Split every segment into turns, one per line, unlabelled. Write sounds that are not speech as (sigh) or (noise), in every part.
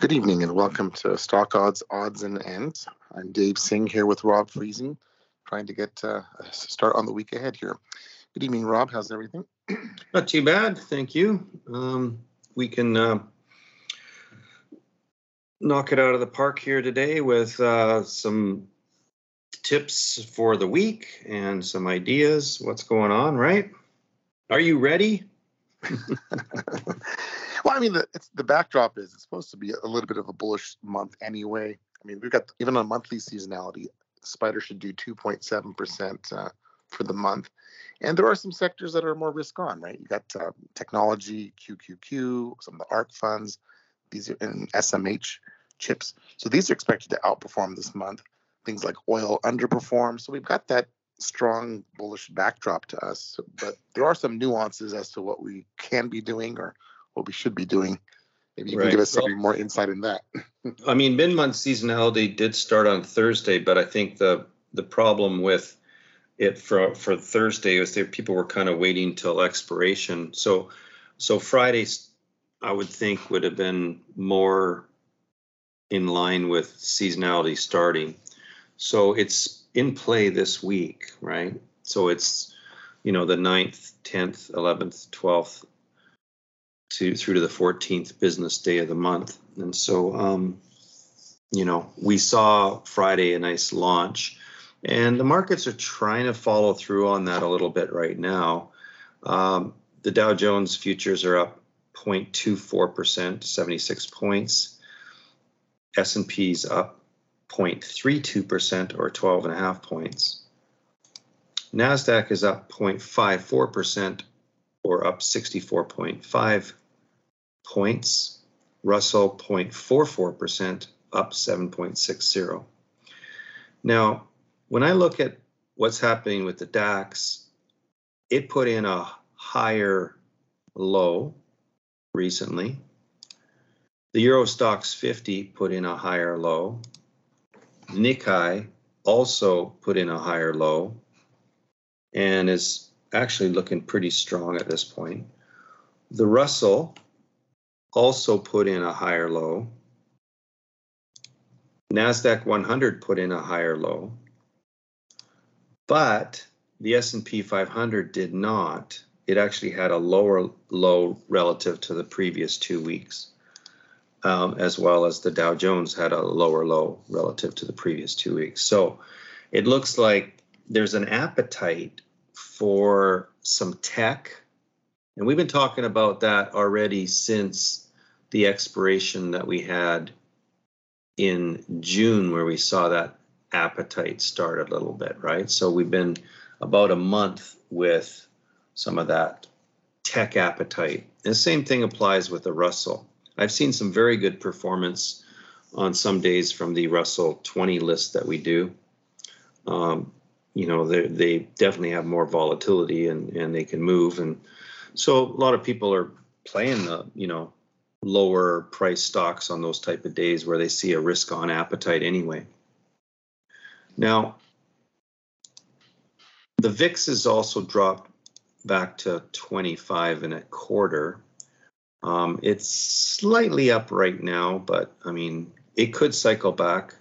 Good evening and welcome to Stock Odds, Odds and Ends. I'm Dave Singh here with Rob Friesen, trying to get uh, a start on the week ahead here. Good evening, Rob. How's everything? (clears throat)
Not too bad, thank you. Um, we can uh, knock it out of the park here today with uh, some tips for the week and some ideas. What's going on, right? Are you ready? (laughs) (laughs) (laughs)
well, I mean, the, the backdrop is it's supposed to be a little bit of a bullish month anyway. I mean, we've got even on monthly seasonality, Spider should do 2.7% uh, for the month. And there are some sectors that are more risk on, right? You got uh, technology, QQQ, some of the ARK funds, these are in SMH chips. So these are expected to outperform this month. Things like oil underperform. So we've got that strong bullish backdrop to us. But there are some nuances as to what we can be doing or what we should be doing. Maybe you right. can give us some well, more insight in that. (laughs)
I mean, mid month seasonality did start on Thursday, but I think the the problem with it for for Thursday was that people were kind of waiting till expiration. So so Fridays I would think would have been more in line with seasonality starting. So it's in play this week, right? So it's you know the 9th, 10th, 11th, 12th to through to the 14th business day of the month. And so um you know, we saw Friday a nice launch and the markets are trying to follow through on that a little bit right now. Um, the Dow Jones futures are up 0.24%, 76 points. S&P's up 0.32% or 12 and a half points. NASDAQ is up 0.54% or up 64.5 points. Russell 0.44%, up 7.60. Now, when I look at what's happening with the DAX, it put in a higher low recently. The Euro Stoxx 50 put in a higher low. Nikkei also put in a higher low and is actually looking pretty strong at this point. The Russell also put in a higher low. NASDAQ 100 put in a higher low but the S&P 500 did not. It actually had a lower low relative to the previous two weeks, um, as well as the Dow Jones had a lower low relative to the previous two weeks. So it looks like there's an appetite for some tech, and we've been talking about that already since the expiration that we had in June, where we saw that appetite start a little bit, right? So we've been about a month with some of that tech appetite. And the same thing applies with the Russell. I've seen some very good performance on some days from the Russell 20 list that we do. Um, you know, they they definitely have more volatility and, and they can move. And so a lot of people are playing the, you know, lower price stocks on those type of days where they see a risk on appetite anyway. Now, the VIX has also dropped back to 25 and a quarter. Um, it's slightly up right now, but I mean, it could cycle back.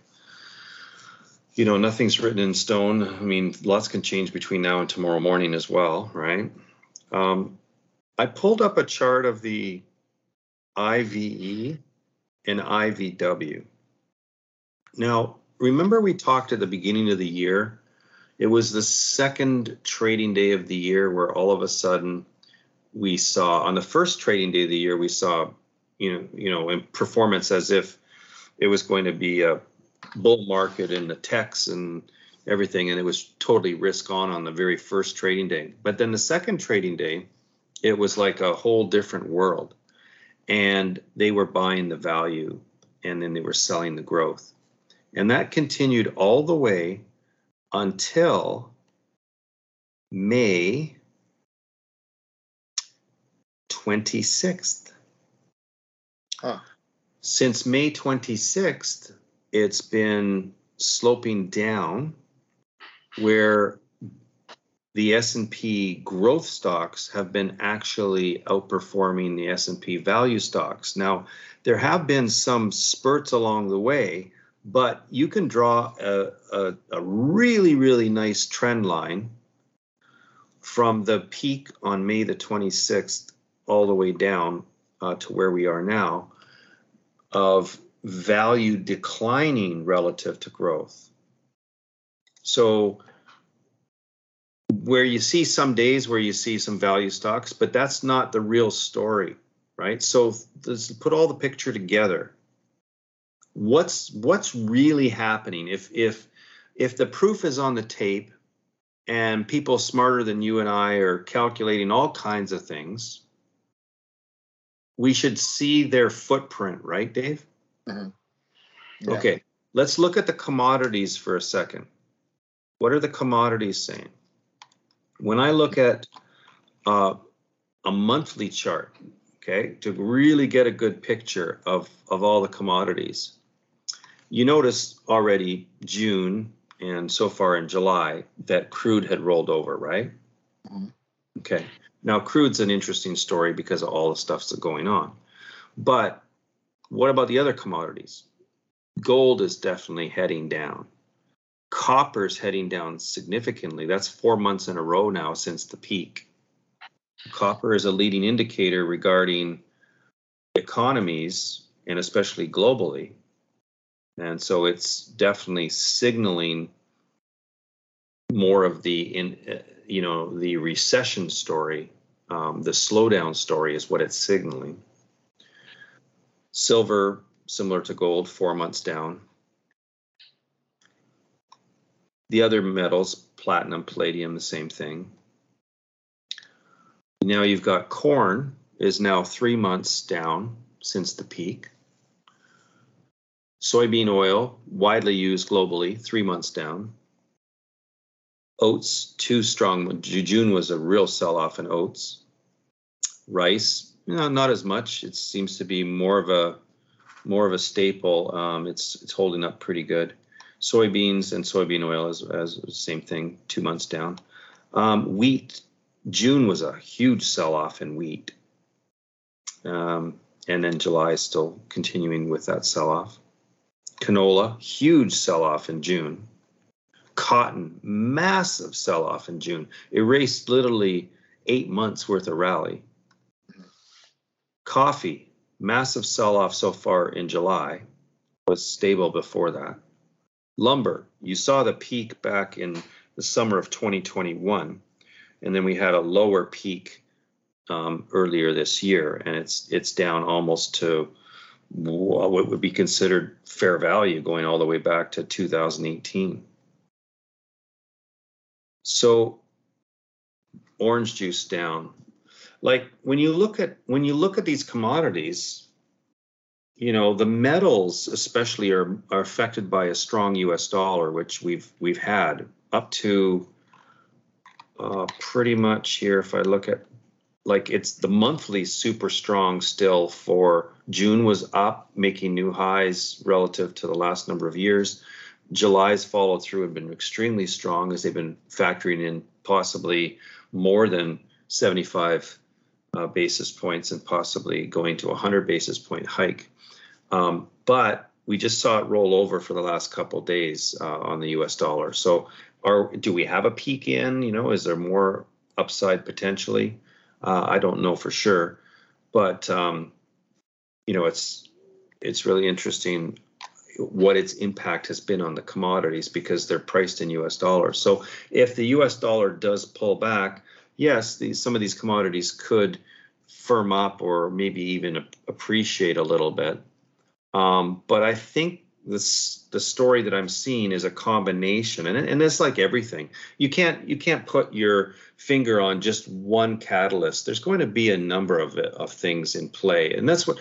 You know, nothing's written in stone. I mean, lots can change between now and tomorrow morning as well, right? Um, I pulled up a chart of the IVE and IVW. Now, remember we talked at the beginning of the year? It was the second trading day of the year where all of a sudden we saw on the first trading day of the year we saw you know you know in performance as if it was going to be a bull market in the techs and everything and it was totally risk on on the very first trading day but then the second trading day it was like a whole different world and they were buying the value and then they were selling the growth and that continued all the way until May 26th. Huh. Since May 26th, it's been sloping down where the S&P growth stocks have been actually outperforming the S&P value stocks. Now, there have been some spurts along the way, but you can draw a, a, a really, really nice trend line from the peak on May the 26th all the way down uh, to where we are now of value declining relative to growth. So where you see some days where you see some value stocks, but that's not the real story, right? So let's put all the picture together. What's what's really happening? If if if the proof is on the tape and people smarter than you and I are calculating all kinds of things, we should see their footprint, right, Dave? Mm-hmm. Yeah. Okay, let's look at the commodities for a second. What are the commodities saying? When I look at uh, a monthly chart, okay, to really get a good picture of, of all the commodities, you notice already June and so far in July that crude had rolled over, right? Mm-hmm. Okay. Now, crude's an interesting story because of all the stuff that's going on. But what about the other commodities? Gold is definitely heading down. Copper's heading down significantly. That's four months in a row now since the peak. Copper is a leading indicator regarding economies and especially globally. And so it's definitely signaling more of the in you know the recession story um, the slowdown story is what it's signaling silver similar to gold four months down the other metals platinum palladium the same thing now you've got corn is now three months down since the peak soybean oil widely used globally three months down Oats, too strong. June was a real sell off in oats. Rice, you know, not as much. It seems to be more of a more of a staple. Um, it's it's holding up pretty good. Soybeans and soybean oil is as the same thing, two months down. Um, wheat, June was a huge sell off in wheat. Um, and then July is still continuing with that sell off. Canola, huge sell off in June. Cotton, massive sell off in June, erased literally eight months worth of rally. Coffee, massive sell off so far in July, was stable before that. Lumber, you saw the peak back in the summer of 2021, and then we had a lower peak um, earlier this year, and it's it's down almost to what would be considered fair value, going all the way back to 2018. So orange juice down. Like when you look at when you look at these commodities, you know, the metals especially are are affected by a strong US dollar, which we've we've had up to uh, pretty much here if I look at like it's the monthly super strong still for June was up, making new highs relative to the last number of years. July's follow through have been extremely strong as they've been factoring in possibly more than 75 uh, basis points and possibly going to a 100 basis point hike. Um, but we just saw it roll over for the last couple days uh, on the U.S. dollar. So, are do we have a peak in? You know, is there more upside potentially? Uh, I don't know for sure, but um, you know, it's it's really interesting what its impact has been on the commodities because they're priced in US dollars. So if the US dollar does pull back, yes, these, some of these commodities could firm up or maybe even appreciate a little bit. Um, but I think this the story that I'm seeing is a combination, and and it's like everything. You can't you can't put your finger on just one catalyst. There's going to be a number of of things in play, and that's what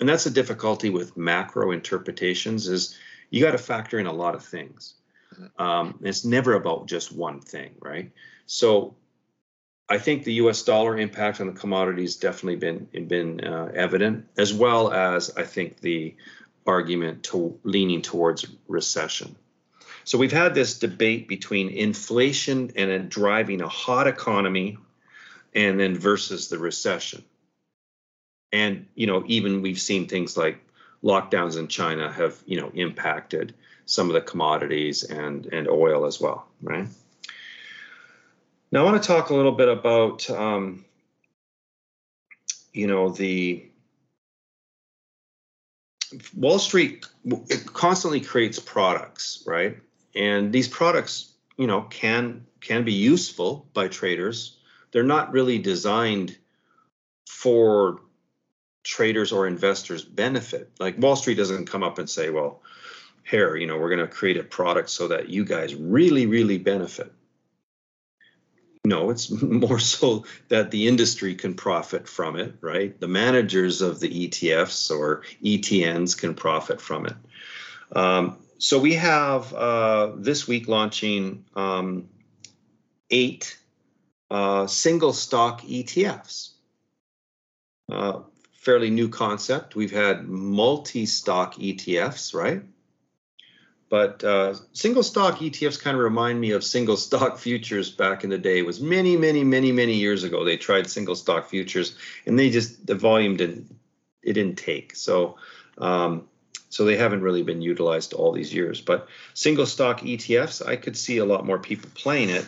and that's the difficulty with macro interpretations is you got to factor in a lot of things mm-hmm. um, it's never about just one thing right so i think the us dollar impact on the commodities definitely been been uh, evident as well as i think the argument to leaning towards recession So we've had this debate between inflation and a driving a hot economy and then versus the recession. And you know, even we've seen things like lockdowns in China have, you know, impacted some of the commodities and and oil as well, right? Now I want to talk a little bit about um, you know the Wall Street constantly creates products, right? And these products, you know, can can be useful by traders. They're not really designed for traders or investors benefit. Like Wall Street doesn't come up and say, well, here, you know, we're going to create a product so that you guys really, really benefit. No, it's (laughs) more so that the industry can profit from it, right? The managers of the ETFs or ETNs can profit from it. Um, so we have uh, this week launching um, eight uh, single stock ETFs. Uh, fairly new concept. We've had multi stock ETFs, right? But uh, single stock ETFs kind of remind me of single stock (laughs) futures back in the day. It was many, many, many, many years ago. They tried single stock futures, and they just the volume didn't it didn't take. So um, so they haven't really been utilized all these years. But single stock ETFs, I could see a lot more people playing it.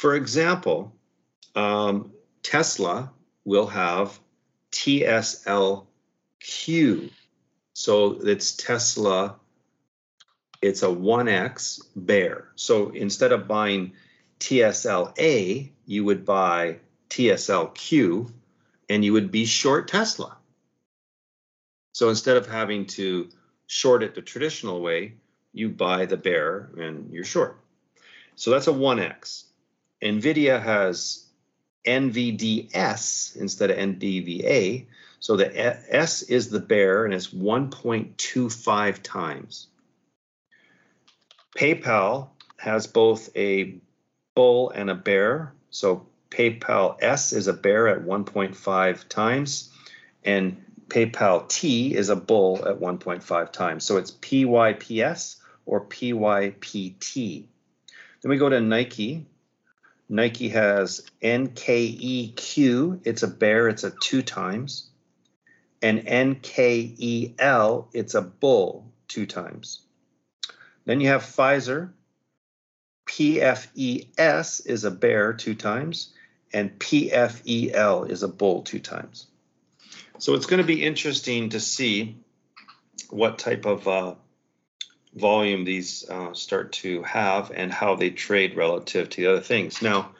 For example, um, Tesla will have TSLQ. So it's Tesla it's a 1x bear. So instead of buying TSLA, you would buy TSLQ and you would be short Tesla. So instead of having to short it the traditional way, you buy the bear and you're short. So that's a 1x. NVIDIA has NVDS instead of NDVA. So the S is the bear and it's 1.25 times. PayPal has both a bull and a bear. So PayPal S is a bear at 1.5 times, and PayPal T is a bull at 1.5 times. So it's PYPS or PYPT. Then we go to Nike. Nike has NKEQ, it's a bear, it's a two times. And NKEL, it's a bull two times. Then you have Pfizer. PFES is a bear two times, and PFEL is a bull two times. So it's going to be interesting to see what type of uh, volume these uh, start to have and how they trade relative to the other things. Now,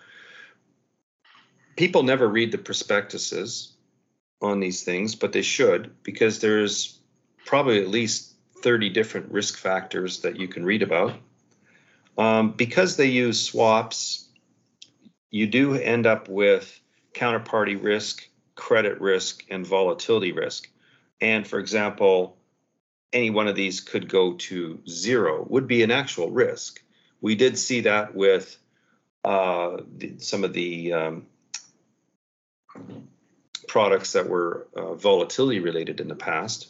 people never read the prospectuses on these things, but they should because there's probably at least 30 different risk factors that you can read about. Um, because they use swaps, you do end up with counterparty risk, credit risk, and volatility risk. And for example, any one of these could go to zero, would be an actual risk. We did see that with uh, some of the um, products that were uh, volatility related in the past.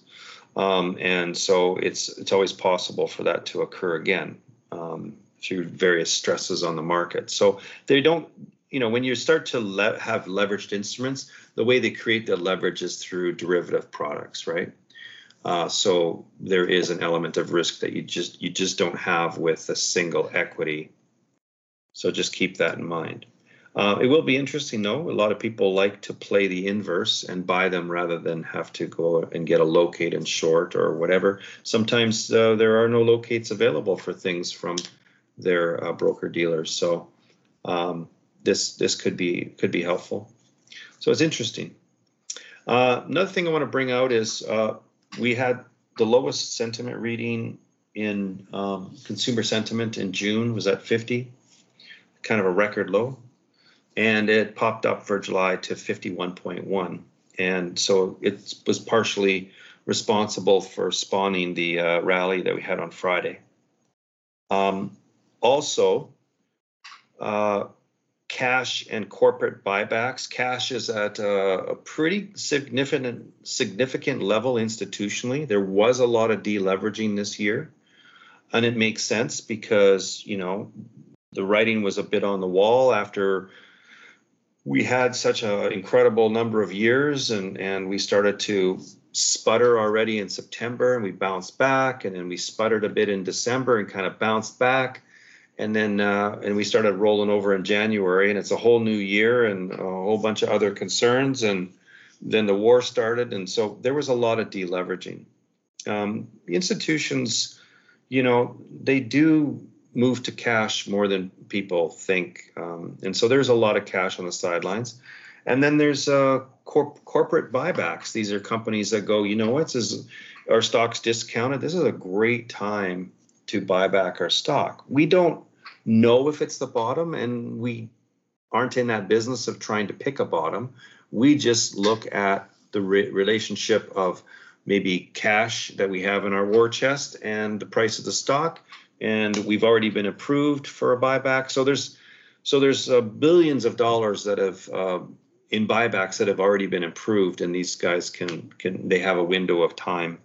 Um, and so it's it's always possible for that to occur again um, through various stresses on the market. So they don't, you know, when you start to le- have leveraged instruments, the way they create the leverage is through derivative products, right? Uh, so there is an element of risk that you just you just don't have with a single equity. So just keep that in mind. Uh, it will be interesting, though. A lot of people like to play the inverse and buy them rather than have to go and get a locate and short or whatever. Sometimes uh, there are no locates available for things from their uh, broker dealers, so um, this this could be could be helpful. So it's interesting. Uh, another thing I want to bring out is uh, we had the lowest sentiment reading in um, consumer sentiment in June was at 50, kind of a record low and it popped up for July to 51.1. And so it was partially responsible for spawning the uh, rally that we had on Friday. Um, also, uh, cash and corporate buybacks. Cash is at a, a, pretty significant significant level institutionally. There was a lot of deleveraging this year. and it makes sense because you know the writing was a bit on the wall after we had such an incredible number of years and and we started to sputter already in September and we bounced back and then we sputtered a bit in December and kind of bounced back. And then uh, and we started rolling over in January and it's a whole new year and a whole bunch of other concerns. And then the war started and so there was a lot of deleveraging. Um, institutions you know they do move to cash more than people think um, and so there's a lot of cash on the sidelines and then there's uh, corp- corporate buybacks. These are companies that go, you know what, this is, our stock's discounted. This is a great time to buy back our stock. We don't know if it's the bottom, and we aren't in that business of trying to pick a bottom. We just look at the re- relationship of maybe cash that we have in our war chest and the price of the stock, and we've already been approved for a buyback. So there's so there's uh, billions of dollars that have uh, in buybacks that have already been approved, and these guys can can they have a window of time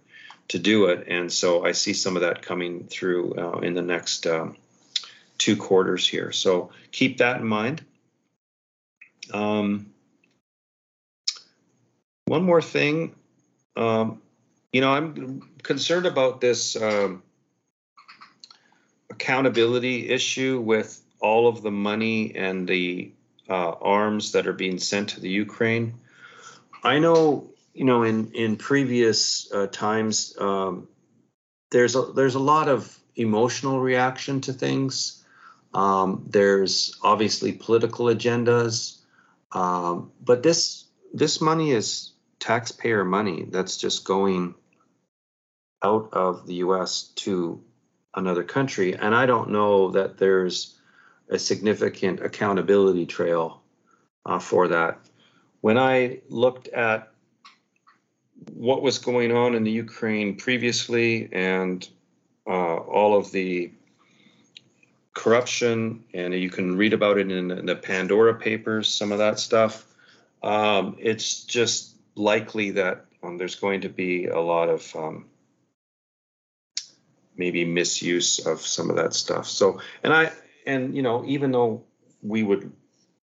to do it, and so I see some of that coming through uh, in the next um, two quarters here. So keep that in mind. Um, one more thing, um, you know, I'm concerned about this um, accountability issue with all of the money and the uh, arms that are being sent to the Ukraine. I know, you know, in in previous uh, times, um, there's a there's a lot of emotional reaction to things. Um, there's obviously political agendas, um, but this this money is taxpayer money that's just going out of the U.S. to another country, and I don't know that there's a significant accountability trail uh, for that. When I looked at what was going on in the Ukraine previously and uh, all of the corruption, and you can read about it in, in the Pandora Papers, some of that stuff. Um, it's just likely that um, there's going to be a lot of um, maybe misuse of some of that stuff. So, and I and you know, even though we would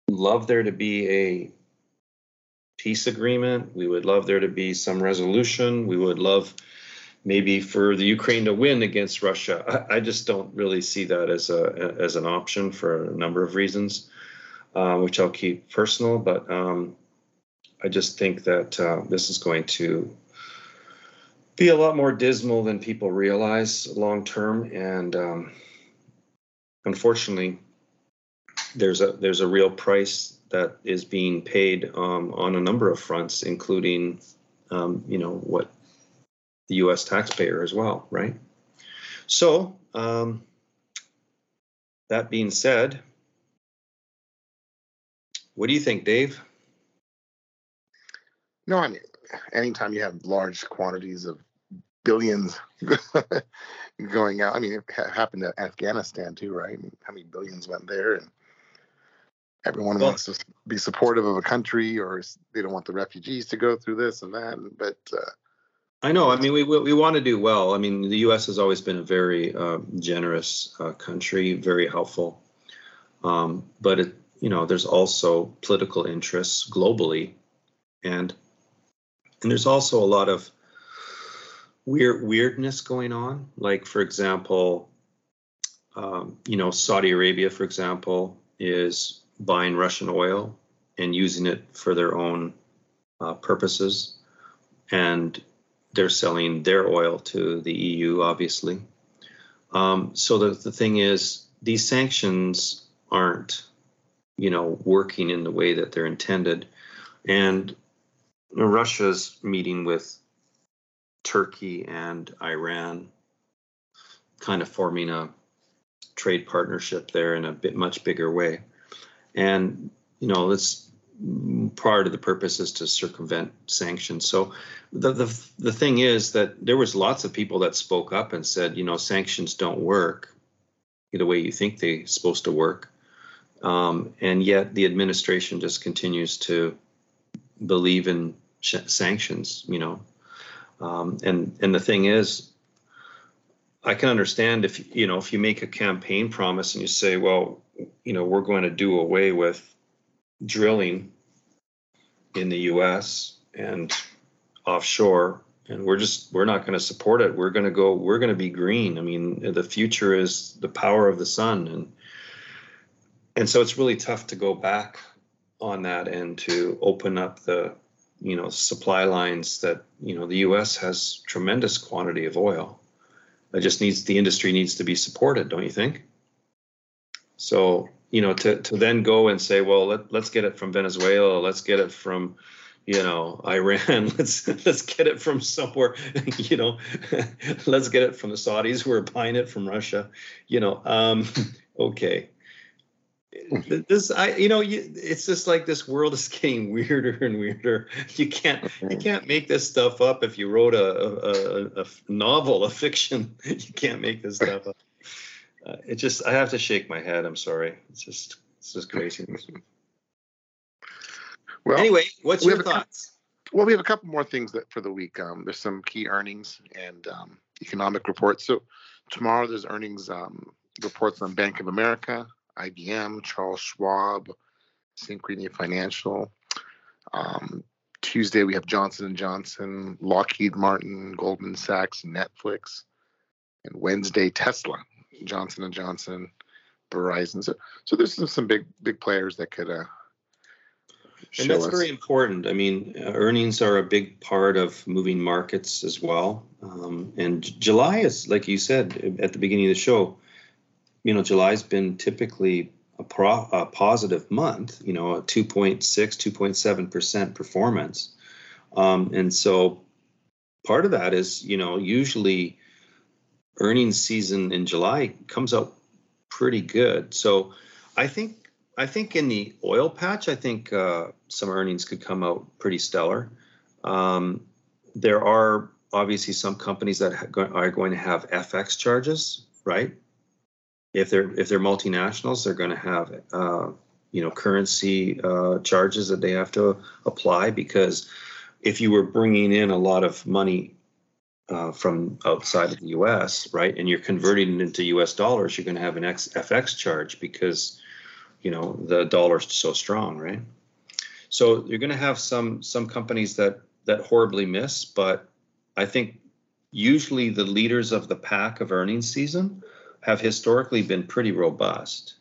love there to be a peace agreement, we would love there to be some resolution, we would love maybe for the Ukraine to win against Russia. I, I just don't really see that as a as an option for a number of reasons, uh, which I'll keep personal. But um, I just think that uh, this is going to be a lot more dismal than people realize long term, and um, unfortunately, there's a there's a real price that is being paid um, on a number of fronts, including um, you know what the U.S. taxpayer as well, right? So um, that being said, what do you think, Dave?
No, I mean, anytime you have large quantities of billions (laughs) going out. I mean, it happened to Afghanistan too, right? I mean, how many billions went there? And everyone well, wants to be supportive of a country, or they don't want the refugees to go through this and that. But uh,
I know. I mean, we, we, we want to do well. I mean, the U.S. has always been a very uh, generous uh, country, very helpful. Um, but it, you know, there's also political interests globally, and and there's also a lot of weird weirdness going on. Like for example, um, you know, Saudi Arabia, for example, is buying Russian oil and using it for their own uh, purposes, and they're selling their oil to the EU, obviously. Um, so the, the thing is, these sanctions aren't, you know, working in the way that they're intended, and Russia's meeting with Turkey and Iran, kind of forming a trade partnership there in a bit much bigger way. And you know, this part of the purpose is to circumvent sanctions. So the, the the thing is that there was lots of people that spoke up and said, you know, sanctions don't work the way you think they're supposed to work. Um, and yet the administration just continues to believe in sanctions, you know, um, and and the thing is, I, can understand if you know if you make a campaign promise and you say, well, you know, we're going to do away with drilling in the U.S. and offshore, and we're just we're not going to support it. We're going to go. We're going to be green. I mean, the future is the power of the sun, and and so it's really tough to go back on that and to open up the you know supply lines that you know the U.S. has tremendous quantity of oil. It just needs the industry needs to be supported, don't you think? So you know to to then go and say, well, let, let's get it from Venezuela, let's get it from you know (laughs) Iran, let's let's get it from somewhere, (laughs) you know, (laughs) let's get it from the Saudis who are buying it from Russia, you know. Um, okay, this i you know you, it's just like this world is (laughs) getting weirder and weirder. You can't you can't make this stuff up if you wrote a, a, a novel a fiction. (laughs) You can't make this stuff up. Uh, it just i have to shake my head. I'm sorry. It's just it's just crazy. Well anyway what's your thoughts?
couple, well we have a couple more things that for the week. Um, there's some key earnings and um, economic reports. So tomorrow there's earnings um, reports on bank of america IBM, Charles Schwab, Synchrony Financial. Um, Tuesday we have Johnson and Johnson, Lockheed Martin, Goldman Sachs, Netflix, and Wednesday Tesla, Johnson and Johnson, Verizon. So, so there's some, some big big players that could. Uh,
and that's us. very important. I mean, uh, earnings are a big part of moving markets as well. Um, and July is, like you said at the beginning of the show, you know, July's been typically a, pro, a positive month, you know, a 2.6, 2.7% performance. Um, and so part of that is, you know, usually earnings season in July comes out pretty good. So I think I think in the oil patch, I think uh, some earnings could come out pretty stellar. Um, there are obviously some companies that are going to have FX charges, right? If they're if they're multinationals, they're going to have uh, you know currency uh, charges that they have to apply because if you were bringing in a lot of money uh, from outside of the U.S. right, and you're converting it into U.S. dollars, you're going to have an X, FX charge because you know the dollar's so strong, right? So you're going to have some some companies that that horribly miss, but I think usually the leaders of the pack of earnings season have historically been pretty robust,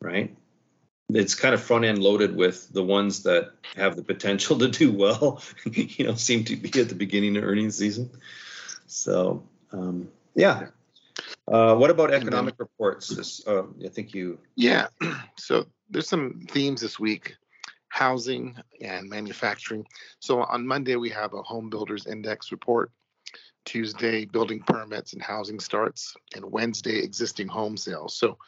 right? It's kind of front end loaded with the ones that have the potential to do well, (laughs) you know, seem to be at the beginning of earnings season. So, um, yeah. Uh, what about economic then, reports? This, uh, I think you.
Yeah. (clears throat) So there's some themes this week housing and manufacturing. So on Monday, we have a home builders index report. Tuesday, building permits and housing starts, and Wednesday, existing home sales. So,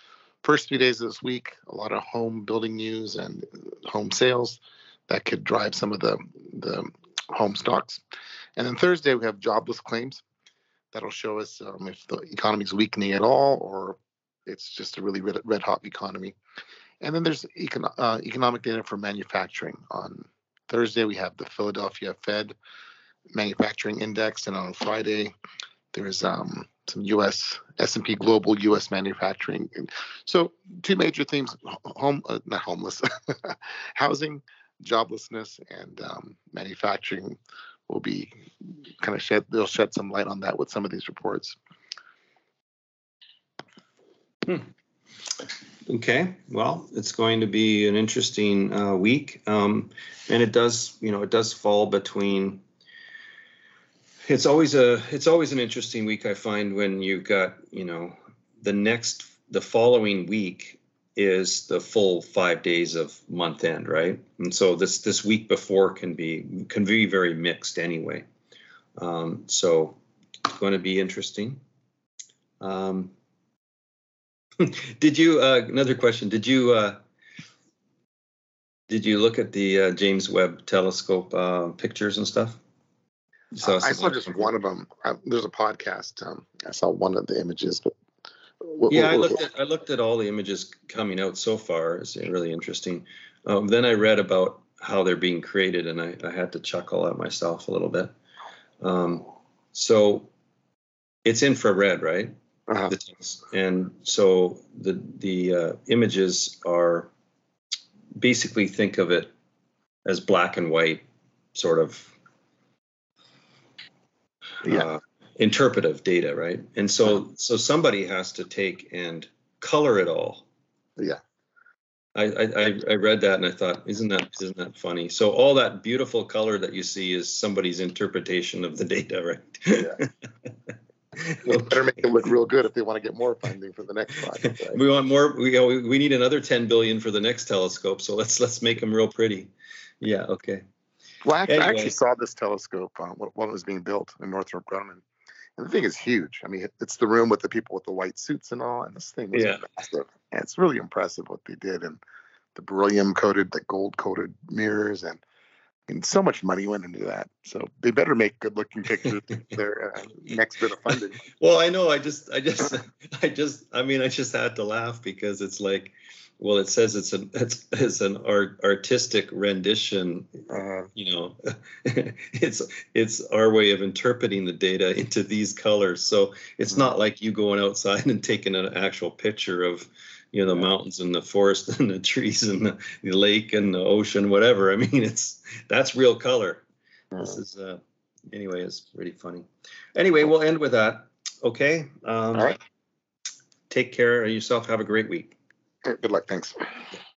first few days of this week, a lot of home building news and home sales that could drive some of the, the home stocks. And then Thursday, we have jobless claims. That'll show us um, if the economy is weakening at all or it's just a really red, red hot economy. And then there's econ- uh, economic data for manufacturing. On Thursday, we have the Philadelphia Fed manufacturing index, and on Friday there's um, some U.S. S&P Global U.S. manufacturing. So two major themes: home, uh, not homeless, (laughs) housing, joblessness, and um, manufacturing will be kind of shed. They'll shed some light on that with some of these reports.
Hmm. Okay, well, it's going to be an interesting uh, week, um, and it does, you know, it does fall between it's always a it's always an interesting week i find when you've got you know the next the following week is the full five days of month end right? And so this this week before can be can be very mixed anyway. Um, so it's going to be interesting. Um, (laughs) did you uh, another question. Did you uh, did you look at the uh, james webb telescope uh, pictures and stuff
so I saw just one of them. I, there's a podcast. Um, I saw one of the images, but
what, yeah, what, I looked at I looked at all the images coming out so far. It's really interesting. Um, then I read about how they're being created, and I, I had to chuckle at myself a little bit. Um, so it's infrared, right?
Uh-huh.
And so the the uh, images are basically think of it as black and white, sort of
Yeah.
uh, interpretive data, right? And so so somebody has to take and color it all.
Yeah.
I, I I- read that and I thought, isn't that isn't that funny? So all that beautiful color that you see is somebody's interpretation of the data, right?
Yeah. (laughs) They better make it look real good if they want to get more funding for the next project. (laughs) Right?
we want more. We we we need another 10 billion for the next telescope. So let's let's make them real pretty. Yeah. Okay.
Well, I actually, I actually saw this telescope when when it was being built in Northrop Grumman, and the thing is huge. I mean, it's the room with the people with the white suits and all, and this thing was
Yeah.
massive. And it's really impressive what they did, and the beryllium coated, the gold coated mirrors, and I mean, so much money went into that. So they better make good looking pictures (laughs) their uh, next bit of funding.
Well, I know. I just, I just, (laughs) I just, I mean, I just had to laugh because it's like, well, it says it's an, it's, it's an art, artistic rendition.
Uh,
You know, (laughs) it's, it's our way of interpreting the data into these colors. So it's not like you going outside (laughs) and taking an actual picture of, you know, the mountains and the forest (laughs) and the trees and the, the lake and the ocean, whatever. I mean, it's that's real color. This is uh anyway, it's pretty funny. Anyway, we'll end with that. Okay. Um,
all right.
Take care of yourself. Have a great week.
Good luck. Thanks.